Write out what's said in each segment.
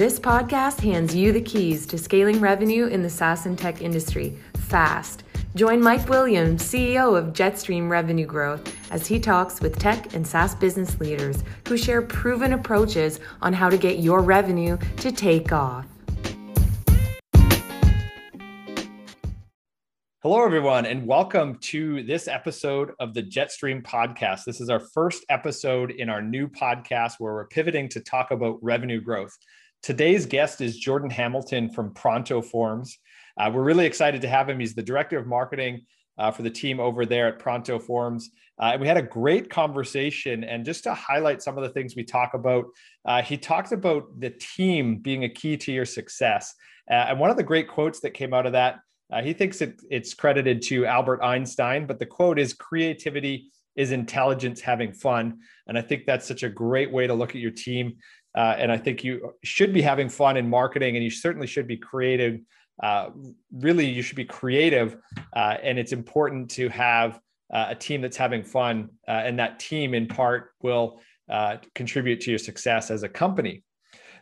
This podcast hands you the keys to scaling revenue in the SaaS and tech industry fast. Join Mike Williams, CEO of Jetstream Revenue Growth, as he talks with tech and SaaS business leaders who share proven approaches on how to get your revenue to take off. Hello, everyone, and welcome to this episode of the Jetstream podcast. This is our first episode in our new podcast where we're pivoting to talk about revenue growth. Today's guest is Jordan Hamilton from Pronto Forms. Uh, we're really excited to have him. He's the director of marketing uh, for the team over there at Pronto Forms. Uh, and we had a great conversation. And just to highlight some of the things we talk about, uh, he talked about the team being a key to your success. Uh, and one of the great quotes that came out of that uh, he thinks it, it's credited to Albert Einstein, but the quote is creativity is intelligence having fun. And I think that's such a great way to look at your team. Uh, and I think you should be having fun in marketing and you certainly should be creative. Uh, really, you should be creative. Uh, and it's important to have uh, a team that's having fun. Uh, and that team, in part, will contribute to your success as a company.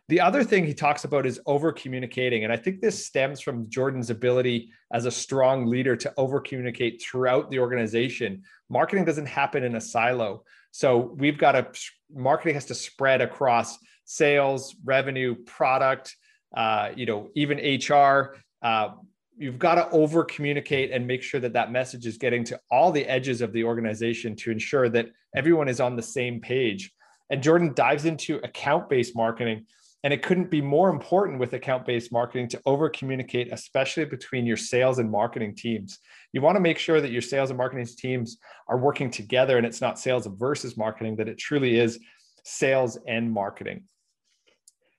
The other thing he talks about is over communicating. And I think this stems from Jordan's ability as a strong leader to over communicate throughout the organization. Marketing doesn't happen in a silo. So we've got a marketing has to spread across sales, revenue, product, uh, you know, even HR. Uh, you've got to over communicate and make sure that that message is getting to all the edges of the organization to ensure that everyone is on the same page. And Jordan dives into account based marketing and it couldn't be more important with account based marketing to over communicate, especially between your sales and marketing teams. You want to make sure that your sales and marketing teams are working together and it's not sales versus marketing, that it truly is sales and marketing.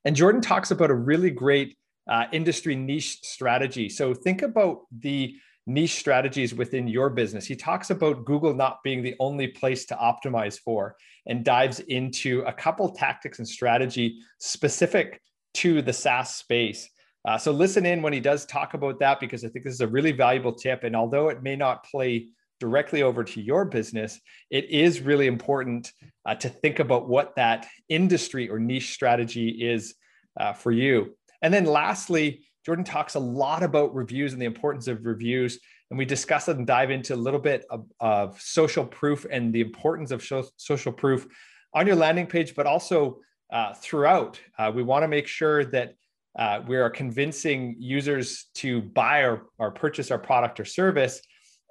And Jordan talks about a really great uh, industry niche strategy. So think about the niche strategies within your business. He talks about Google not being the only place to optimize for and dives into a couple tactics and strategy specific to the SaaS space. Uh, so listen in when he does talk about that because I think this is a really valuable tip. And although it may not play directly over to your business, it is really important uh, to think about what that industry or niche strategy is uh, for you. And then lastly, Jordan talks a lot about reviews and the importance of reviews. And we discuss and dive into a little bit of, of social proof and the importance of social proof on your landing page, but also uh, throughout. Uh, we want to make sure that uh, we are convincing users to buy or, or purchase our product or service.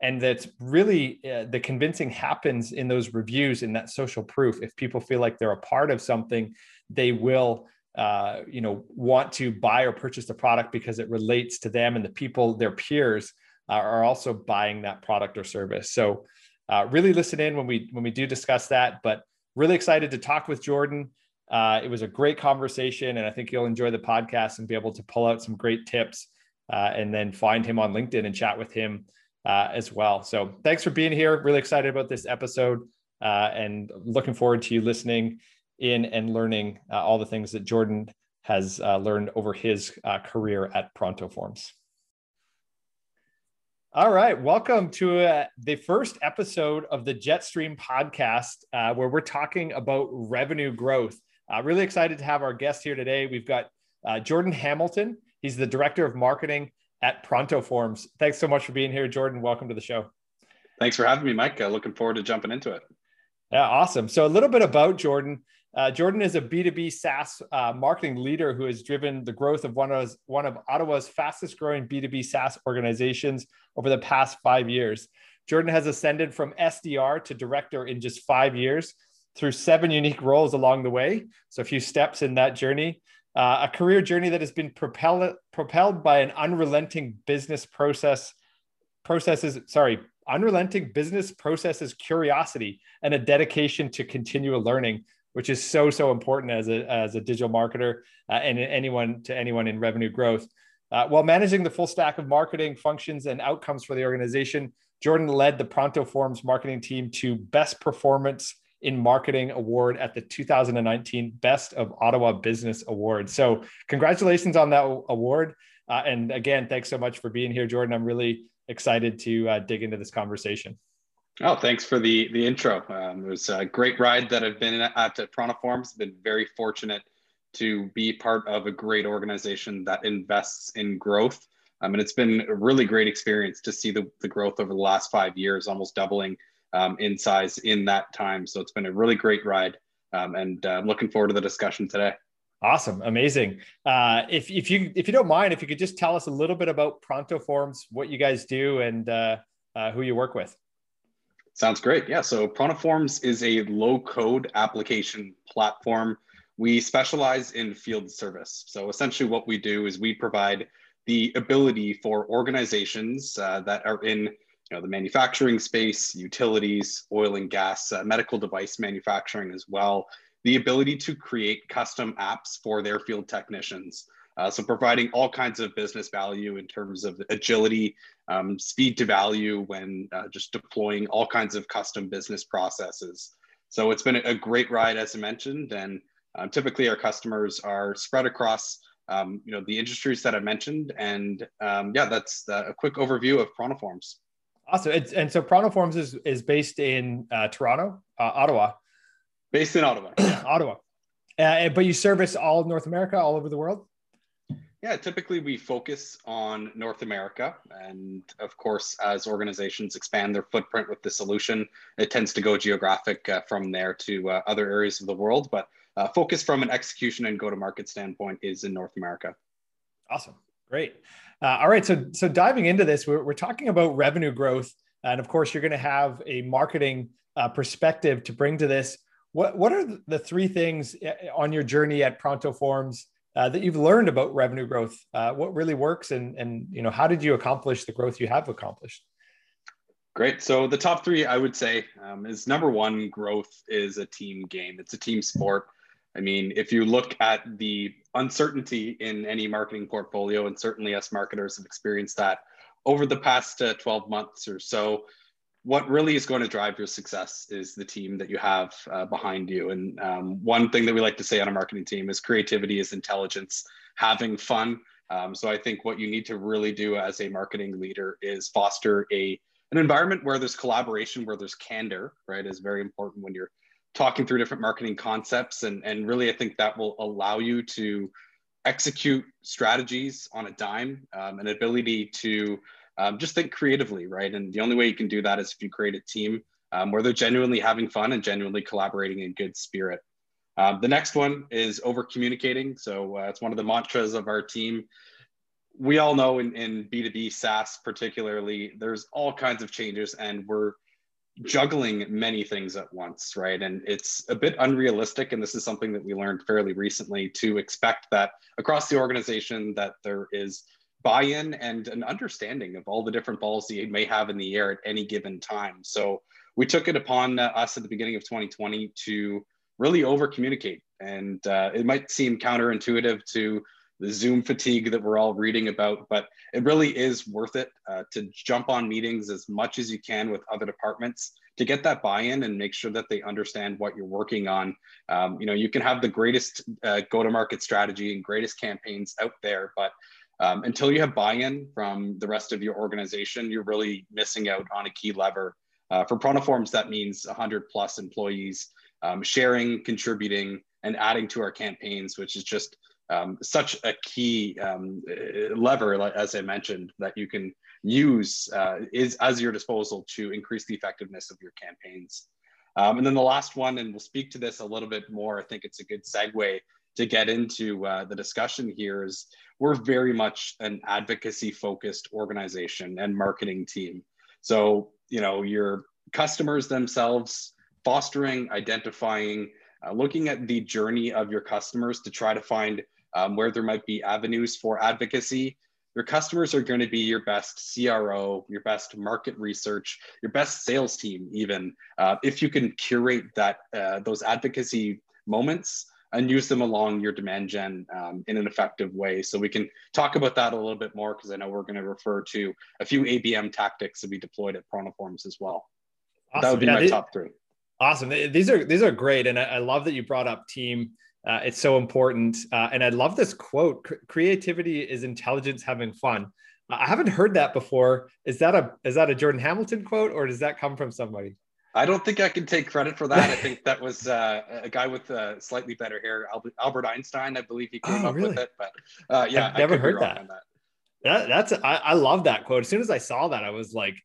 And that really uh, the convincing happens in those reviews in that social proof. If people feel like they're a part of something, they will uh, you know want to buy or purchase the product because it relates to them and the people their peers uh, are also buying that product or service so uh, really listen in when we when we do discuss that but really excited to talk with jordan uh, it was a great conversation and i think you'll enjoy the podcast and be able to pull out some great tips uh, and then find him on linkedin and chat with him uh, as well so thanks for being here really excited about this episode and looking forward to you listening in and learning uh, all the things that Jordan has uh, learned over his uh, career at Pronto Forms. All right, welcome to uh, the first episode of the Jetstream podcast, uh, where we're talking about revenue growth. Uh, really excited to have our guest here today. We've got Jordan Hamilton. He's the director of marketing at Pronto Forms. Thanks so much for being here, Jordan. Welcome to the show. Thanks for having me, Mike. looking forward to jumping into it. Yeah, awesome. So, a little bit about Jordan. Uh, Jordan is a B2B SaaS uh, marketing leader who has driven the growth of one of, one of Ottawa's fastest growing B2B SaaS organizations over the past five years. Jordan has ascended from SDR to director in just five years through seven unique roles along the way. So, a few steps in that journey. Uh, a career journey that has been propelled, propelled by an unrelenting business process processes, sorry, unrelenting business processes curiosity and a dedication to continual learning which is so so important as a as a digital marketer uh, and anyone to anyone in revenue growth. Uh, while managing the full stack of marketing functions and outcomes for the organization, Jordan led the Pronto Forms marketing team to Best Performance in Marketing Award at the 2019 Best of Ottawa Business Award. So, congratulations on that award. Uh, and again, thanks so much for being here, Jordan. I'm really excited to uh, dig into this conversation. Oh, thanks for the the intro. Um, it was a great ride that I've been at at Pronto Forms. Been very fortunate to be part of a great organization that invests in growth. Um, and it's been a really great experience to see the, the growth over the last five years, almost doubling um, in size in that time. So it's been a really great ride. Um, and uh, I'm looking forward to the discussion today. Awesome, amazing. Uh, if if you if you don't mind, if you could just tell us a little bit about Pronto Forms, what you guys do, and uh, uh, who you work with. Sounds great. Yeah. So Pronto Forms is a low code application platform. We specialize in field service. So essentially, what we do is we provide the ability for organizations uh, that are in you know, the manufacturing space, utilities, oil and gas, uh, medical device manufacturing as well, the ability to create custom apps for their field technicians. Uh, so providing all kinds of business value in terms of agility, um, speed to value when uh, just deploying all kinds of custom business processes. So it's been a great ride, as I mentioned, and um, typically our customers are spread across um, you know the industries that I mentioned, and um, yeah, that's a quick overview of Prontoforms. Awesome, it's, and so Prontoforms is is based in uh, Toronto, uh, Ottawa. Based in Ottawa. Yeah. Ottawa. Uh, but you service all of North America, all over the world? Yeah, typically we focus on North America. And of course, as organizations expand their footprint with the solution, it tends to go geographic uh, from there to uh, other areas of the world. But uh, focus from an execution and go to market standpoint is in North America. Awesome. Great. Uh, all right. So, so diving into this, we're, we're talking about revenue growth. And of course, you're going to have a marketing uh, perspective to bring to this. What what are the three things eh, on your journey at Pronto Forms uh, that you've learned about revenue growth? Uh, what really works, and and you know how did you accomplish the growth you have accomplished? Great. So the top three I would say um, is number one, growth is a team game. It's a team sport. I mean, if you look at the uncertainty in any marketing portfolio, and certainly us marketers have experienced that over the past uh, 12 months or so, what really is going to drive your success is the team that you have uh, behind you. And um, one thing that we like to say on a marketing team is creativity is intelligence, having fun. Um, so I think what you need to really do as a marketing leader is foster a an environment where there's collaboration, where there's candor. Right, is very important when you're talking through different marketing concepts, and and really I think that will allow you to execute strategies on a dime, um, an ability to um, just think creatively, right? And the only way you can do that is if you create a team um, where they're genuinely having fun and genuinely collaborating in good spirit. Um, the next one is over communicating. So uh, it's one of the mantras of our team. We all know in, in B2B SaaS, particularly, there's all kinds of changes and we're juggling many things at once, right? And it's a bit unrealistic. And this is something that we learned fairly recently to expect that across the organization that there is buy-in and an understanding of all the different balls you may have in the air at any given time. So we took it upon uh, us at the beginning of 2020 to really over communicate. And uh, it might seem counterintuitive to the Zoom fatigue that we're all reading about, but it really is worth it uh, to jump on meetings as much as you can with other departments to get that buy-in and make sure that they understand what you're working on. Um, you know, you can have the greatest uh, go-to-market strategy and greatest campaigns out there, but um, until you have buy-in from the rest of your organization, you're really missing out on a key lever. Uh, for Prontoforms, that means 100 plus employees um, sharing, contributing, and adding to our campaigns, which is just um, such a key um, lever, as I mentioned, that you can use uh, is as your disposal to increase the effectiveness of your campaigns. Um, and then the last one, and we'll speak to this a little bit more. I think it's a good segue to get into uh, the discussion here is we're very much an advocacy focused organization and marketing team. So, you know, your customers themselves fostering, identifying, uh, looking at the journey of your customers to try to find um, where there might be avenues for advocacy. Your customers are going to be your best CRO, your best market research, your best sales team, even uh, if you can curate that uh, those advocacy moments and use them along your demand gen um, in an effective way. So we can talk about that a little bit more because I know we're going to refer to a few ABM tactics that we deployed at ProntoForms as well. Awesome. That would be yeah, my these, top three. Awesome. These are these are great, and I, I love that you brought up team. Uh, it's so important, uh, and I love this quote: "Creativity is intelligence having fun." I haven't heard that before. Is that a is that a Jordan Hamilton quote, or does that come from somebody? I don't think I can take credit for that. I think that was uh, a guy with uh, slightly better hair, Albert, Albert, Einstein. I believe he came oh, up really? with it. But uh, yeah, I've never heard that. that. that. That's I, I love that quote. As soon as I saw that, I was like,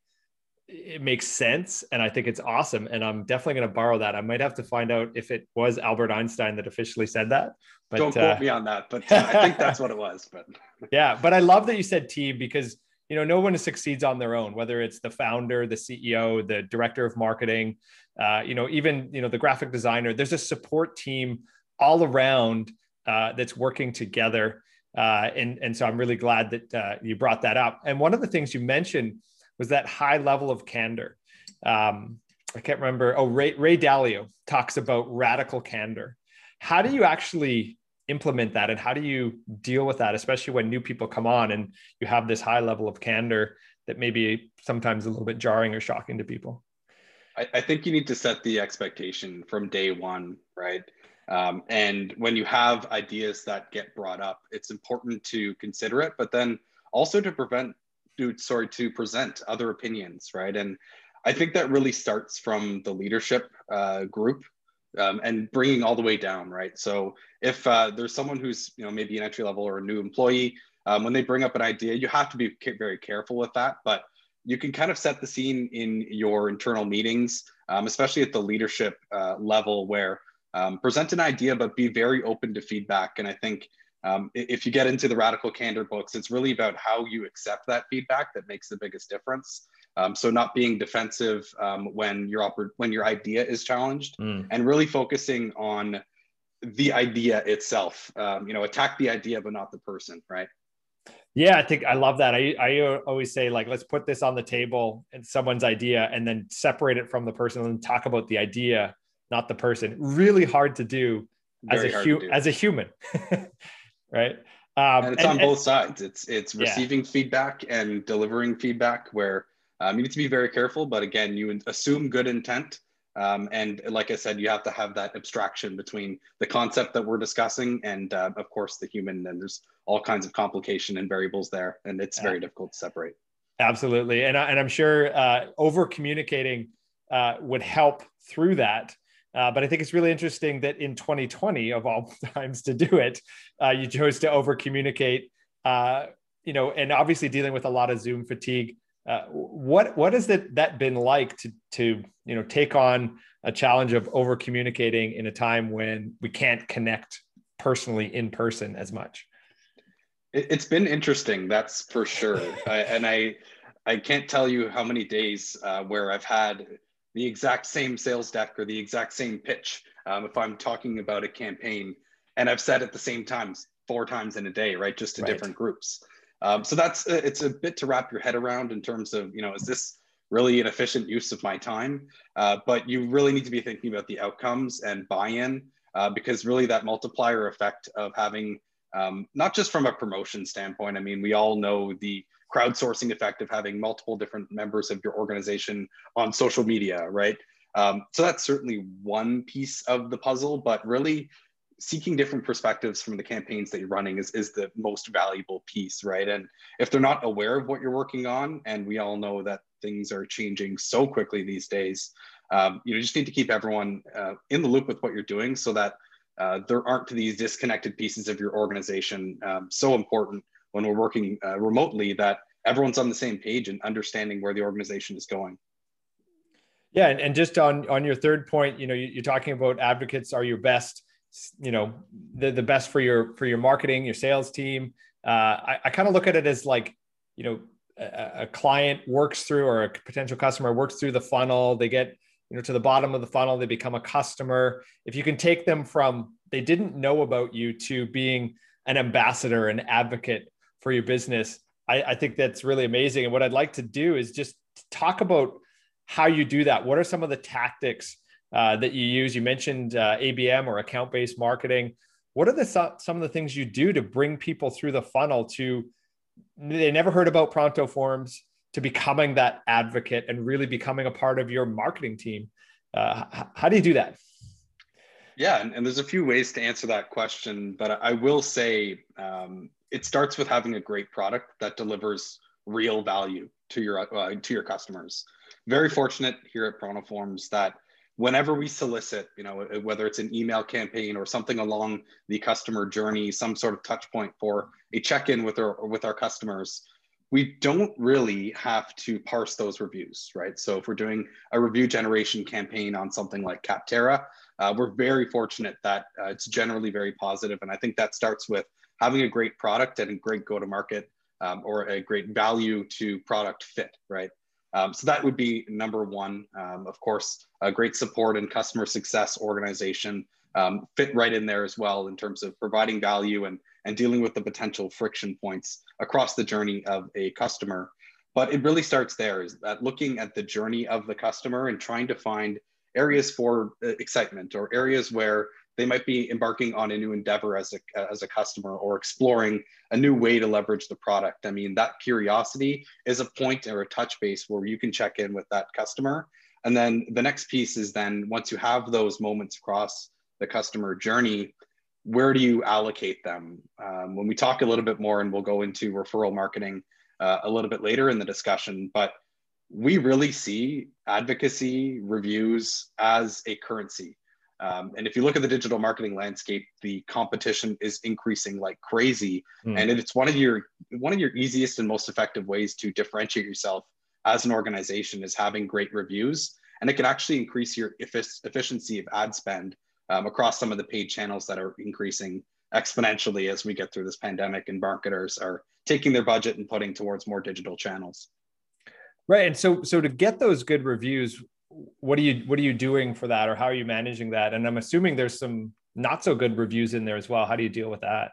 it makes sense, and I think it's awesome. And I'm definitely going to borrow that. I might have to find out if it was Albert Einstein that officially said that. But don't quote uh, me on that. But uh, I think that's what it was. But yeah, but I love that you said team because you know no one succeeds on their own whether it's the founder the ceo the director of marketing uh, you know even you know the graphic designer there's a support team all around uh, that's working together uh, and and so i'm really glad that uh, you brought that up and one of the things you mentioned was that high level of candor. Um, i can't remember. Oh ray, ray dalio talks about radical candor. How do you actually implement that and how do you deal with that especially when new people come on and you have this high level of candor that may be sometimes a little bit jarring or shocking to people? I, I think you need to set the expectation from day one right? Um, and when you have ideas that get brought up it's important to consider it but then also to prevent to sorry to present other opinions right and i think that really starts from the leadership uh, group um, and bringing all the way down, right? So if uh, there's someone who's you know maybe an entry level or a new employee, um, when they bring up an idea, you have to be very careful with that. But you can kind of set the scene in your internal meetings, um, especially at the leadership uh, level, where um, present an idea but be very open to feedback. And I think um, if you get into the radical candor books, it's really about how you accept that feedback that makes the biggest difference. Um, so not being defensive um, when your oper- when your idea is challenged, mm. and really focusing on the idea itself. Um, you know, attack the idea but not the person, right? Yeah, I think I love that. I, I always say like, let's put this on the table and someone's idea, and then separate it from the person and talk about the idea, not the person. Really hard to do Very as a hu- as a human. right? Um, and it's and, on both and, sides. It's it's receiving yeah. feedback and delivering feedback where um, you need to be very careful. But again, you assume good intent, um, and like I said, you have to have that abstraction between the concept that we're discussing and, uh, of course, the human. And there's all kinds of complication and variables there, and it's very difficult to separate. Absolutely, and I, and I'm sure uh, over communicating uh, would help through that. Uh, but I think it's really interesting that in 2020, of all times to do it, uh, you chose to over communicate. Uh, you know, and obviously dealing with a lot of Zoom fatigue. Uh, what what has that that been like to to you know take on a challenge of over communicating in a time when we can't connect personally in person as much? It, has been interesting, that's for sure. I, and I I can't tell you how many days uh, where I've had the exact same sales deck or the exact same pitch um, if I'm talking about a campaign and I've said at the same times four times in a day, right? Just to right. different groups. Um, so that's uh, it's a bit to wrap your head around in terms of you know is this really an efficient use of my time? Uh, but you really need to be thinking about the outcomes and buy-in uh, because really that multiplier effect of having um, not just from a promotion standpoint. I mean, we all know the crowdsourcing effect of having multiple different members of your organization on social media, right? Um, so that's certainly one piece of the puzzle, but really seeking different perspectives from the campaigns that you're running is, is the most valuable piece, right? And if they're not aware of what you're working on, and we all know that things are changing so quickly these days, um, you just need to keep everyone uh, in the loop with what you're doing so that uh, there aren't these disconnected pieces of your organization. Um, so important when we're working uh, remotely that everyone's on the same page and understanding where the organization is going. Yeah, and, and just on on your third point, you know, you, are talking about advocates are your best you know the, the best for your for your marketing your sales team. Uh, i, I kind of look at it as like you know a, a, client works through or a potential customer works through the funnel. They get you know to the bottom of the funnel they become a customer. If you can take them from they didn't know about you to being an ambassador an advocate for your business I, I think that's really amazing and what i'd like to do is just talk about how you do that what are some of the tactics uh, that you use. You mentioned uh, ABM or account based marketing. What are the some of the things you do to bring people through the funnel to they never heard about Pronto Forms to becoming that advocate and really becoming a part of your marketing team? Uh, how do you do that? Yeah, and, and, there's a few ways to answer that question, but I will say um, it starts with having a great product that delivers real value to your uh, to your customers. very fortunate here at ProntoForms that whenever we solicit, you know, whether it's an email campaign or something along the customer journey, some sort of touch point for a check-in with our with our customers, we don't really have to parse those reviews, right? So if we're doing a review generation campaign on something like Capterra, uh, we're very fortunate that uh, it's generally very positive, and I think that starts with having a great product and a great go-to-market um, or a great value to product fit, right? Um, so that would be number one. Um, of course, a great support and customer success organization um, fit right in there as well in terms of providing value and, and dealing with the potential friction points across the journey of a customer. But it really starts there is that looking at the journey of the customer and trying to find areas for uh, excitement or areas where they might be embarking on a new endeavor as a, as a customer or exploring a new way to leverage the product. I mean, that curiosity is a point or a touch base where you can check in with that customer. And then the next piece is then once you have those moments across the customer journey, where do you allocate them? Um, when we talk a little bit more, and we'll go into referral marketing uh, a little bit later in the discussion, but we really see advocacy reviews as a currency. Um, and if you look at the digital marketing landscape, the competition is increasing like crazy, mm. and it's one of your one of your easiest and most effective ways to differentiate yourself as an organization is having great reviews, and it can actually increase your efficiency of ad spend um, across some of the paid channels that are increasing exponentially as we get through this pandemic, and marketers are taking their budget and putting towards more digital channels. Right, and so so to get those good reviews, what are you what are you doing for that or how are you managing that? And i'm assuming there's some not so good reviews in there as well. How do you deal with that?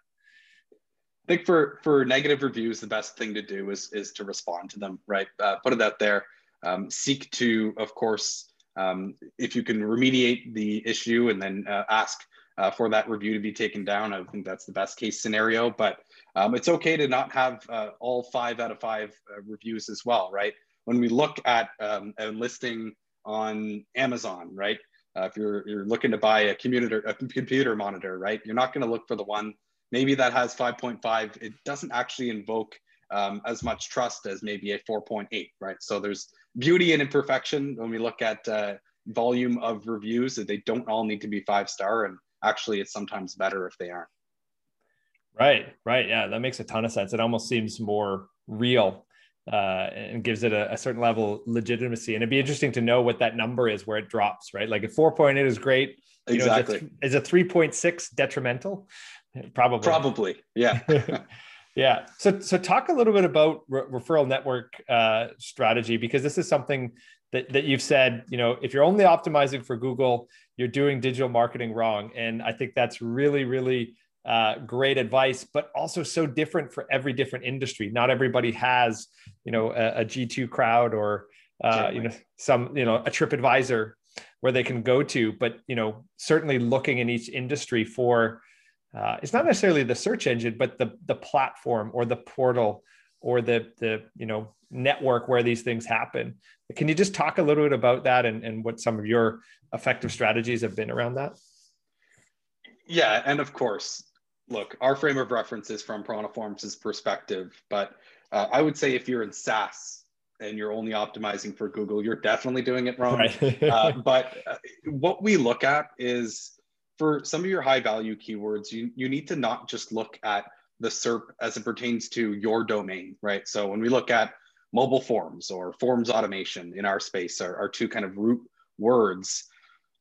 I think for for negative reviews the best thing to do is is to respond to them right? Uh, put it out there. Um, seek to of course um, if you can remediate the issue and then uh, ask uh, for that review to be taken down. I think that's the best case scenario but um, it's okay to not have uh, all five out of five uh, reviews as well right? When we look at um, a listing on Amazon, right? Uh, if you're, you're looking to buy a computer, a computer monitor, right? You're not going to look for the one maybe that has 5.5. It doesn't actually invoke um, as much trust as maybe a 4.8, right? So there's beauty and imperfection when we look at uh, volume of reviews. That they don't all need to be five star, and actually, it's sometimes better if they aren't. Right, right, yeah, that makes a ton of sense. It almost seems more real uh, and gives it a, a, certain level of legitimacy. And it'd be interesting to know what that number is where it drops, right? Like a 4.8 is great. You exactly. Know, is, a, a 3.6 detrimental? Probably. Probably. Yeah. yeah. So, so talk a little bit about re- referral network uh, strategy, because this is something that, that you've said, you know, if you're only optimizing for Google, you're doing digital marketing wrong. And I think that's really, really uh, great advice, but also so different for every different industry. Not everybody has, you know, a a G2 crowd or, uh, you know, some, you know, a TripAdvisor where they can go to, but, you know, certainly looking in each industry for, uh, it's not necessarily the search engine, but the, the platform or the portal or the, the, you know, network where these things happen. Can you just talk a little bit about that and, and what some of your effective strategies have been around that? Yeah, and of course, look, our frame of reference is from ProntoForms' perspective, but uh, I would say if you're in SaaS and you're only optimizing for Google, you're definitely doing it wrong. Right. uh, but uh, what we look at is for some of your high value keywords, you, you need to not just look at the SERP as it pertains to your domain, right? So when we look at mobile forms or forms automation in our space are, are two kind of root words.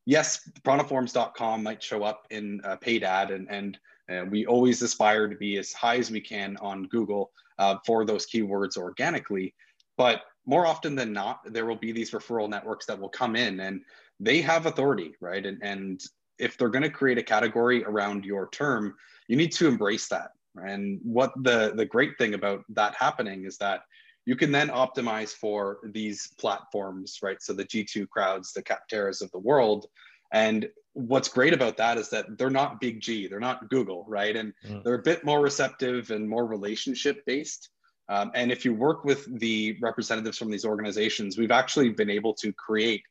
Yes, prontoforms.com might show up in a paid ad and, and and we always aspire to be as high as we can on Google uh, for those keywords organically. But more often than not, there will be these referral networks that will come in and they have authority, right? And, and if they're going to create a category around your term, you need to embrace that. And what the, the great thing about that happening is that you can then optimize for these platforms, right? So the G2 crowds, the Capterras of the world, and what's great about that is that they're not big G, they're not Google, right? And mm. they're a bit more receptive and more relationship based. Um, and if you work with the representatives from these organizations, we've actually been able to create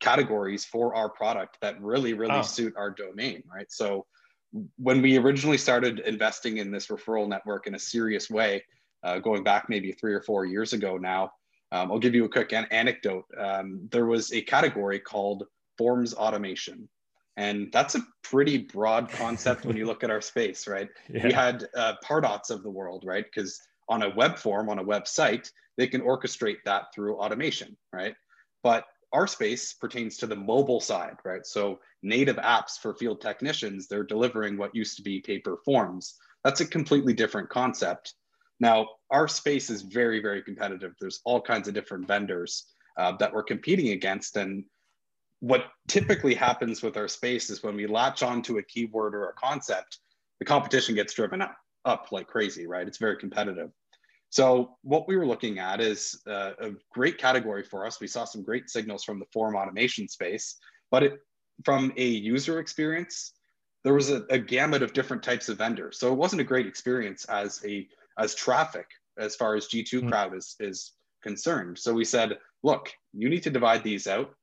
categories for our product that really, really oh. suit our domain, right? So when we originally started investing in this referral network in a serious way, uh, going back maybe three or four years ago now, Um, I'll give you a quick an- anecdote. Um, there was a category called forms automation. And that's a pretty broad concept when you look at our space, right? Yeah. We had uh, Pardots of the world, right? Because on a web form, on a website, they can orchestrate that through automation, right? But our space pertains to the mobile side, right? So native apps for field technicians, they're delivering what used to be paper forms. That's a completely different concept. Now, our space is very, very competitive. There's all kinds of different vendors uh, that we're competing against. And what typically happens with our space is when we latch onto a keyword or a concept, the competition gets driven up, up like crazy, right? It's very competitive. So what we were looking at is uh, a great category for us. We saw some great signals from the form automation space, but it, from a user experience, there was a, a gamut of different types of vendors. So it wasn't a great experience as a as traffic as far as G2 mm-hmm. crowd is, is concerned. So we said, look, you need to divide these out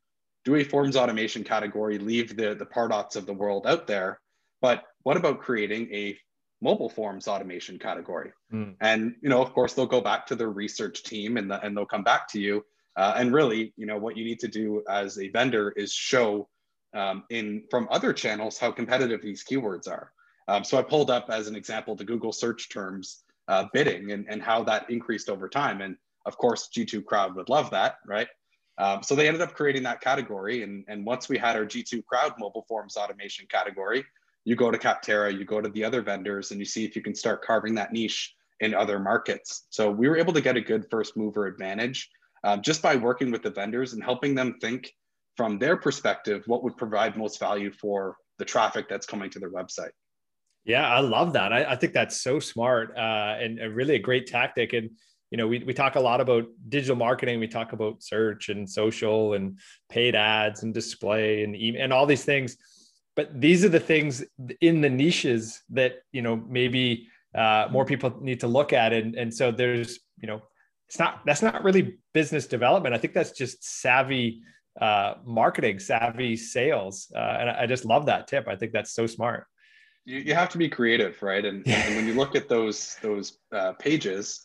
do a forms automation category, leave the, the Pardots of the world out there. But what about creating a mobile forms automation category? Mm. And, you know, of course, they'll go back to their research team and, the, and they'll come back to you. Uh, and really, you know, what you need to do as a vendor is show um, in from other channels how competitive these keywords are. Um, so I pulled up as an example the Google search terms uh, bidding and, and how that increased over time. And of course, G2 Crowd would love that, right? Um, so they ended up creating that category. And, and once we had our G2 Crowd mobile forms automation category, you go to Capterra, you go to the other vendors, and you see if you can start carving that niche in other markets. So we were able to get a good first mover advantage um, just by working with the vendors and helping them think from their perspective what would provide most value for the traffic that's coming to their website. Yeah, I love that. I, I think that's so smart uh, and, and really a great tactic. And you know, we, we talk a lot about digital marketing. We talk about search and social and paid ads and display and email and all these things. But these are the things in the niches that, you know, maybe uh, more people need to look at. And, and so there's, you know, it's not, that's not really business development. I think that's just savvy uh, marketing, savvy sales. Uh, and I just love that tip. I think that's so smart. You, you have to be creative, right? And, and when you look at those, those uh, pages,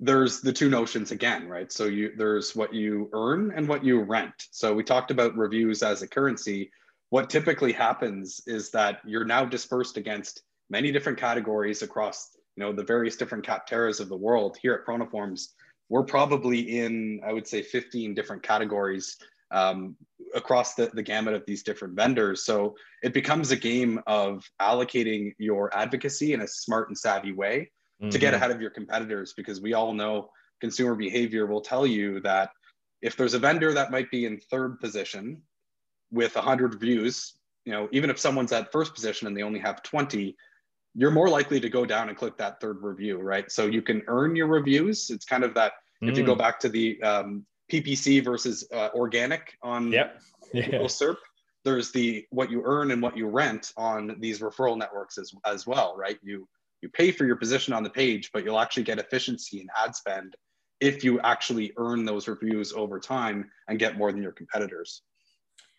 there's the two notions again, right? So you there's what you earn and what you rent. So we talked about reviews as a currency. What typically happens is that you're now dispersed against many different categories across you know the various different Capterras of the world. Here at ProntoForms, we're probably in I would say 15 different categories um, across the, the gamut of these different vendors. So it becomes a game of allocating your advocacy in a smart and savvy way mm-hmm. to get mm-hmm. ahead of your competitors because we all know consumer behavior will tell you that if there's a vendor that might be in third position with 100 reviews you know even if someone's at first position and they only have 20 you're more likely to go down and click that third review right so you can earn your reviews it's kind of that mm. if you go mm. back to the um, ppc versus uh, organic on yep. yeah. SERP there's the what you earn and what you rent on these referral networks as, as well right you you pay for your position on the page, but you'll actually get efficiency in ad spend if you actually earn those reviews over time and get more than your competitors.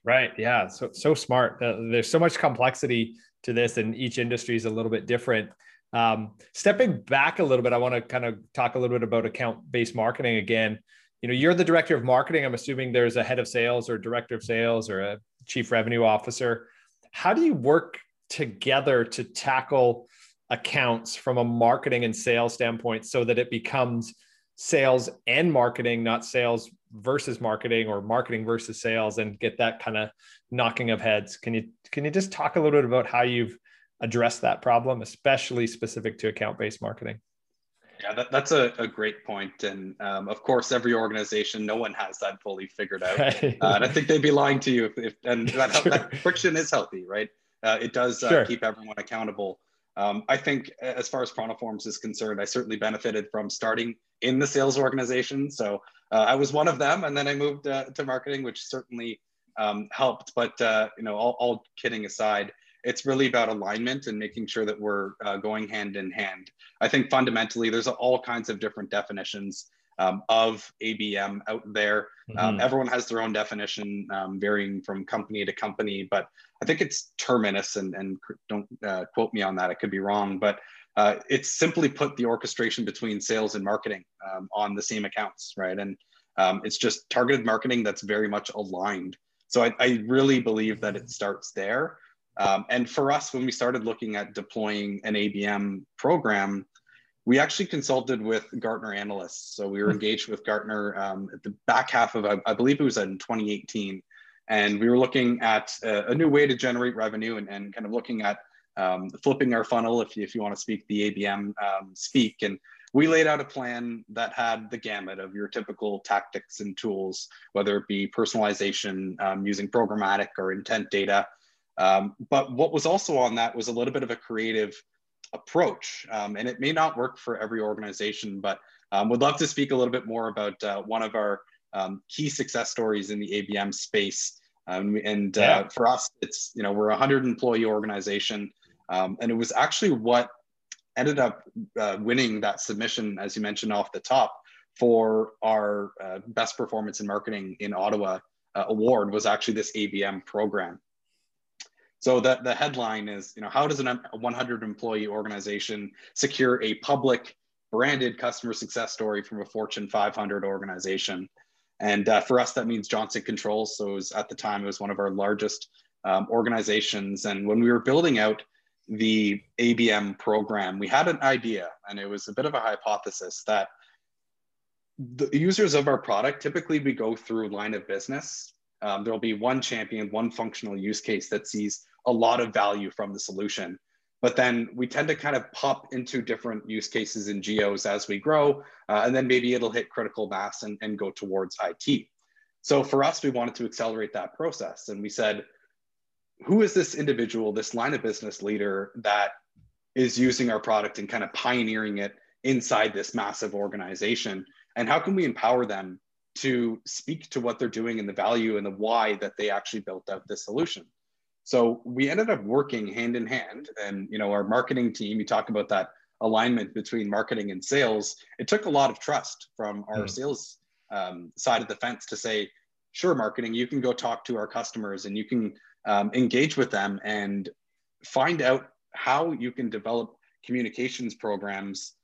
Right. Yeah. So so smart. Uh, there's so much complexity to this, and each industry is a little bit different. Um, stepping back a little bit, I want to kind of talk a little bit about account-based marketing again. You know, you're the director of marketing. I'm assuming there's a head of sales or director of sales or a chief revenue officer. How do you work together to tackle accounts from a marketing and sales standpoint so that it becomes sales and marketing, not sales versus marketing or marketing versus sales and get that kind of knocking of heads. Can you can you just talk a little bit about how you've addressed that problem, especially specific to account-based marketing? Yeah, that, that's a, a great point. And um, of course, every organization, no one has that fully figured out. Right. Uh, and I think they'd be lying to you if, if and that, sure. that friction is healthy, right? Uh, it does uh, sure. keep everyone accountable. Um, I think as far as ProntoForms is concerned, I certainly benefited from starting in the sales organization. So uh, I was one of them, and then I moved uh, to marketing, which certainly um, helped. But uh, you know, all, all, kidding aside, it's really about alignment and making sure that we're uh, going hand in hand. I think fundamentally, there's all kinds of different definitions um, of ABM out there. Um, mm-hmm. Everyone has their own definition, um, varying from company to company. But I think it's terminus, and, and don't uh, quote me on that. I could be wrong, but uh, it's simply put the orchestration between sales and marketing um, on the same accounts, right? And Um, it's just targeted marketing that's very much aligned. So I, I really believe that it starts there. Um, and for us, when we started looking at deploying an ABM program, we actually consulted with Gartner analysts. So we were hmm. engaged with Gartner um, at the back half of, I believe it was in 2018. And we were looking at a, a new way to generate revenue and, and kind of looking at um, flipping our funnel, if you, if you want to speak the ABM um, speak. And we laid out a plan that had the gamut of your typical tactics and tools, whether it be personalization um, using programmatic or intent data, um, but what was also on that was a little bit of a creative approach. Um, and it may not work for every organization, but um, would love to speak a little bit more about uh, one of our um, key success stories in the ABM space. Um, and uh, yeah. for us, it's, you know, we're a 100 employee organization. Um, and it was actually what ended up uh, winning that submission, as you mentioned off the top, for our uh, best performance in marketing in Ottawa uh, award was actually this ABM program. So the, the headline is, you know, how does a 100 employee organization secure a public branded customer success story from a Fortune 500 organization? And uh, for us, that means Johnson Controls. So was, at the time, it was one of our largest um, organizations. And when we were building out the ABM program, we had an idea, and it was a bit of a hypothesis that the users of our product typically we go through line of business. Um, there'll be one champion, one functional use case that sees a lot of value from the solution. But then we tend to kind of pop into different use cases in geos as we grow, uh, and then maybe it'll hit critical mass and, and go towards IT. So for us, we wanted to accelerate that process. And we said, who is this individual, this line of business leader that is using our product and kind of pioneering it inside this massive organization? And how can we empower them to speak to what they're doing and the value and the why that they actually built out this solution? So we ended up working hand in hand. And you know, our marketing team, you talk about that alignment between marketing and sales. It took a lot of trust from our mm. sales um, side of the fence to say, sure, marketing, you can go talk to our customers and you can um, engage with them and find out how you can develop communications programs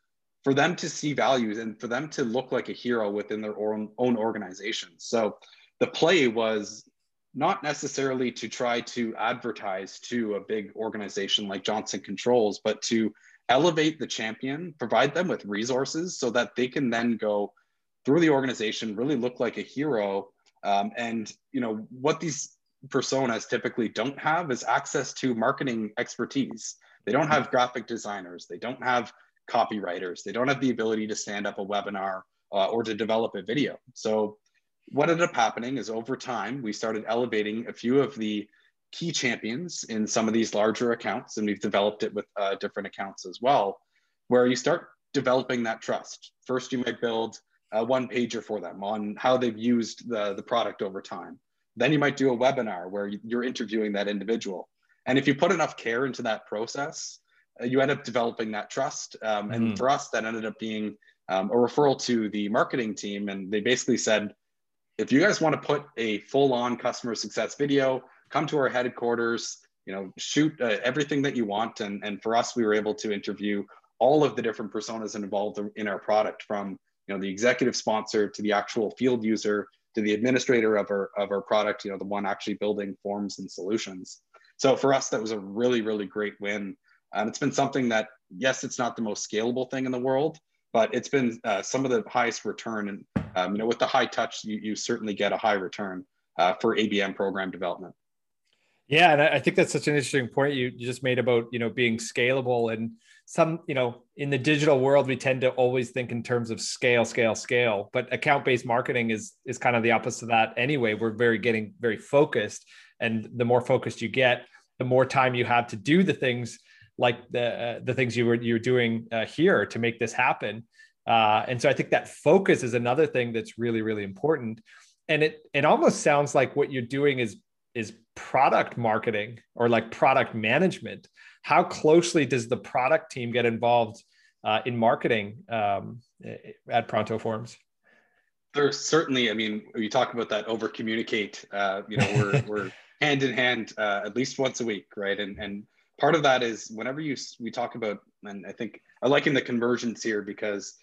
for them to see values and for them to look like a hero within their own, own organization. So the play was not necessarily to try to advertise to a big organization like Johnson Controls, but to elevate the champion, provide them with resources so that they can then go through the organization, really look like a hero. Um, and you know what these personas typically don't have is access to marketing expertise. They don't have graphic designers. They don't have copywriters. They don't have the ability to stand up a webinar uh, or to develop a video. So what ended up happening is over time, we started elevating a few of the key champions in some of these larger accounts, and we've developed it with uh, different accounts as well, where you start developing that trust. First, you might build a one pager for them on how they've used the, the product over time. Then you might do a webinar where you're interviewing that individual. And if you put enough care into that process, uh, you end up developing that trust. Um, and mm. for us, that ended up being um, a referral to the marketing team. And they basically said, if you guys want to put a full on customer success video, come to our headquarters, you know, shoot uh, everything that you want. And, and for us, we were able to interview all of the different personas involved in our product from, you know, the executive sponsor to the actual field user to the administrator of our, of our product, you know, the one actually building forms and solutions. So for us, that was a really, really great win. And it's been something that, yes, it's not the most scalable thing in the world, but it's been uh, some of the highest return. And um, you know, with the high touch, you, you certainly get a high return uh, for ABM program development. Yeah, and I think that's such an interesting point you just made about you know being scalable and some you know in the digital world we tend to always think in terms of scale, scale, scale. But account based marketing is is kind of the opposite of that anyway. We're very getting very focused, and the more focused you get, the more time you have to do the things like the uh, the things you were you're doing uh, here to make this happen. Uh, and so I think that focus is another thing that's really really important. And it it almost sounds like what you're doing is is product marketing or like product management. How closely does the product team get involved uh, in marketing um, at Pronto Forms? There's certainly, I mean, you talk about that over communicate. Uh, you know, we're we're hand in hand uh, at least once a week, right? And and part of that is whenever you we talk about and i think i like in the conversions here because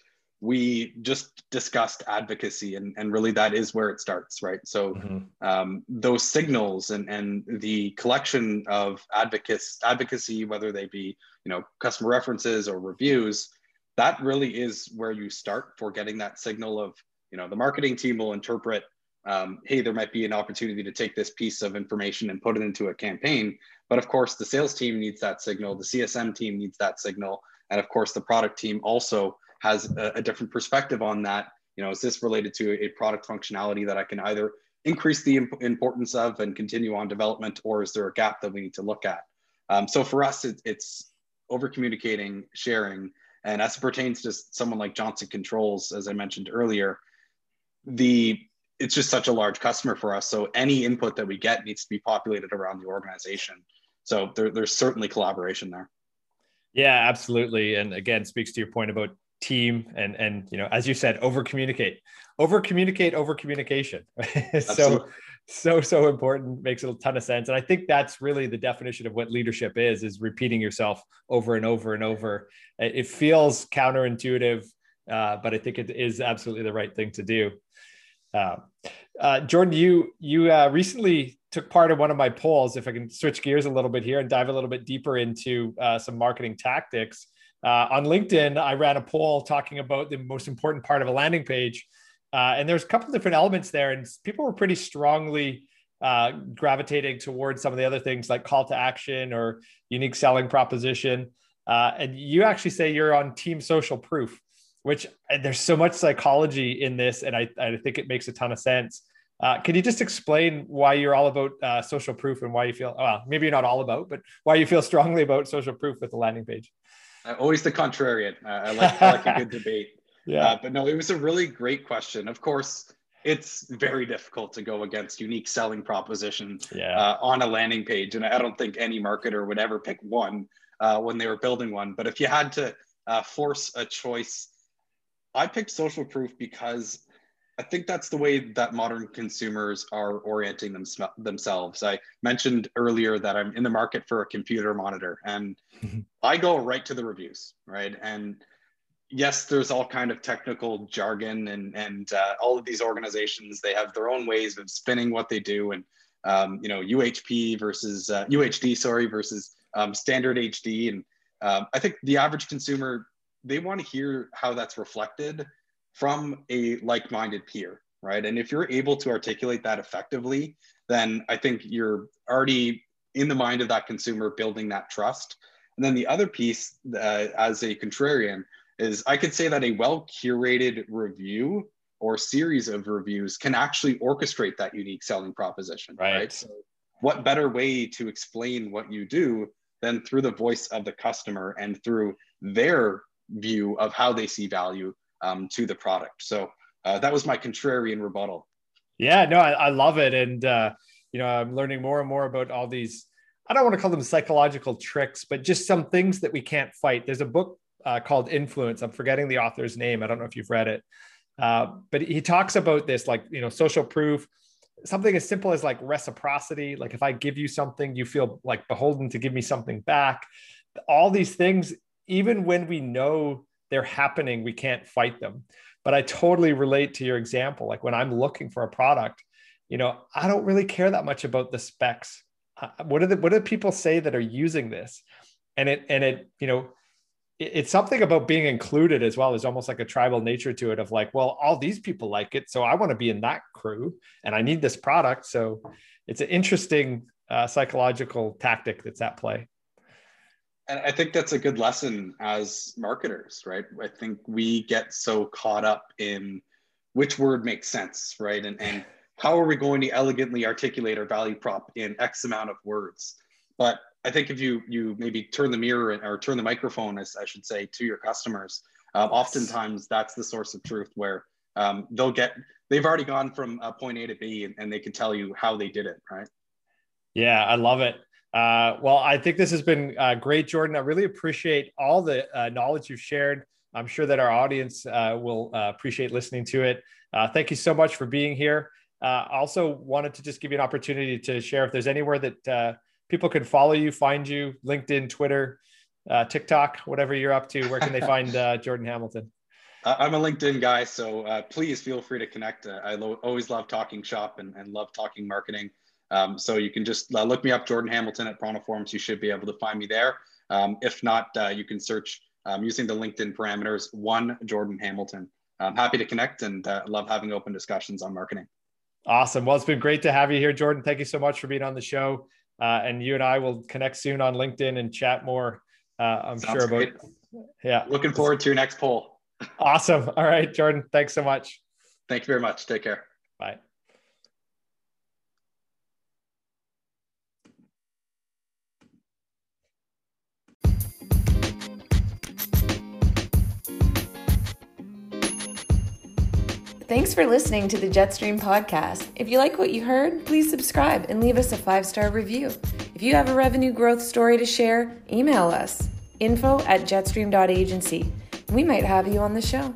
we just discussed advocacy and, and really that is where it starts right? So mm-hmm. um, those signals and, and the collection of advocates advocacy whether they be you know customer references or reviews that really is where you start for getting that signal of you know the marketing team will interpret um, hey there might be an opportunity to take this piece of information and put it into a campaign. But of course the sales team needs that signal the csm team needs that signal. And of course the product team also has a, a different perspective on that. You know, is this related to a product functionality that I can either increase the imp- importance of and continue on development, or is there a gap that we need to look at? Um, so for us, it, it's over communicating, sharing, and as it pertains to someone like Johnson Controls, as I mentioned earlier, the it's just such a large customer for us. So any input that we get needs to be populated around the organization. So there, there's certainly collaboration there. Yeah, absolutely. And again, speaks to your point about team and and you know as you said over communicate over communicate over communication so so so important makes a ton of sense. And i think that's really the definition of what leadership is is repeating yourself over and over and over. It feels counterintuitive uh, but i think it is absolutely the right thing to do. Uh, uh, jordan you you uh, recently took part in one of my polls if i can switch gears a little bit here and dive a little bit deeper into uh, some marketing tactics uh, on LinkedIn, I ran a poll talking about the most important part of a landing page. Uh, and there's a couple different elements there, and people were pretty strongly uh, gravitating towards some of the other things like call to action or unique selling proposition. Uh, and you actually say you're on team social proof, which there's so much psychology in this, and I, I think it makes a ton of sense. Uh, can you just explain why you're all about uh, social proof and why you feel, well, maybe you're not all about, but why you feel strongly about social proof with the landing page? Uh, always the contrarian. Uh, I like I like a good debate. Yeah. Uh, but no, it was a really great question. Of course, it's very difficult to go against unique selling propositions yeah. uh, on a landing page, and I don't think any marketer would ever pick one uh, when they were building one. But if you had to uh, force a choice, I picked social proof because I think that's the way that modern consumers are orienting them, themselves. I mentioned earlier that I'm in the market for a computer monitor and I go right to the reviews, right? And yes, there's all kind of technical jargon and, and uh, all of these organizations, they have their own ways of spinning what they do. And, um, you know, UHP versus uh, UHD, sorry, versus um, standard HD. And um, I think the average consumer, they want to hear how that's reflected from a like-minded peer right? And if you're able to articulate that effectively then i think you're already in the mind of that consumer building that trust. And then the other piece uh, as a contrarian is i could say that a well curated review or series of reviews can actually orchestrate that unique selling proposition right, right? so what better way to explain what you do than through the voice of the customer and through their view of how they see value um, to the product. So uh, that was my contrarian rebuttal. Yeah, no, I, I love it. And, uh, you know, I'm learning more and more about all these, I don't want to call them psychological tricks, but just some things that we can't fight. There's a book uh, called Influence. I'm forgetting the author's name. I don't know if you've read it. Uh, but he talks about this, like, you know, social proof, something as simple as like reciprocity. Like if I give you something, you feel like beholden to give me something back. All these things, even when we know they're happening we can't fight them. But i totally relate to your example. Like when i'm looking for a product you know i don't really care that much about the specs. Uh, what are the what do people say that are using this? And it and it you know it, it's something about being included as well. There's almost like a tribal nature to it of like well all these people like it so i want to be in that crew and i need this product. So it's an interesting uh, psychological tactic that's at play and I think that's a good lesson as marketers, right? I think we get so caught up in which word makes sense, right? And, and how are we going to elegantly articulate our value prop in X amount of words? But I think if you you maybe turn the mirror or turn the microphone, as I should say, to your customers, um, oftentimes that's the source of truth where um, they'll get they've already gone from uh, point A to B and, and they can tell you how they did it, right? Yeah, I love it. Uh, well, I think this has been uh, great, Jordan. I really appreciate all the uh, knowledge you've shared. I'm sure that our audience uh, will uh, appreciate listening to it. Uh, thank you so much for being here. also, wanted to just give you an opportunity to share if there's anywhere that people can follow you, find you, LinkedIn, Twitter, TikTok, whatever you're up to. Where can they find Jordan Hamilton? I'm a LinkedIn guy, so uh, please feel free to connect. Uh, I lo- always love talking shop and, and love talking marketing. Um, so you can just uh, look me up, Jordan Hamilton at ProntoForms. You should be able to find me there. Um, if not, uh, you can search um, using the LinkedIn parameters, one Jordan Hamilton. I'm happy to connect and uh, love having open discussions on marketing. Awesome. Well, it's been great to have you here, Jordan. Thank you so much for being on the show. Uh, and you and I will connect soon on LinkedIn and chat more. I'm Sounds sure about. Great. Yeah. Looking forward to your next poll. Awesome. All right, Jordan. Thanks so much. Thank you very much. Take care. Bye. Thanks for listening to the Jetstream podcast. If you like what you heard, please subscribe and leave us a five star review. If you have a revenue growth story to share, email us info at jetstream.agency we might have you on the show.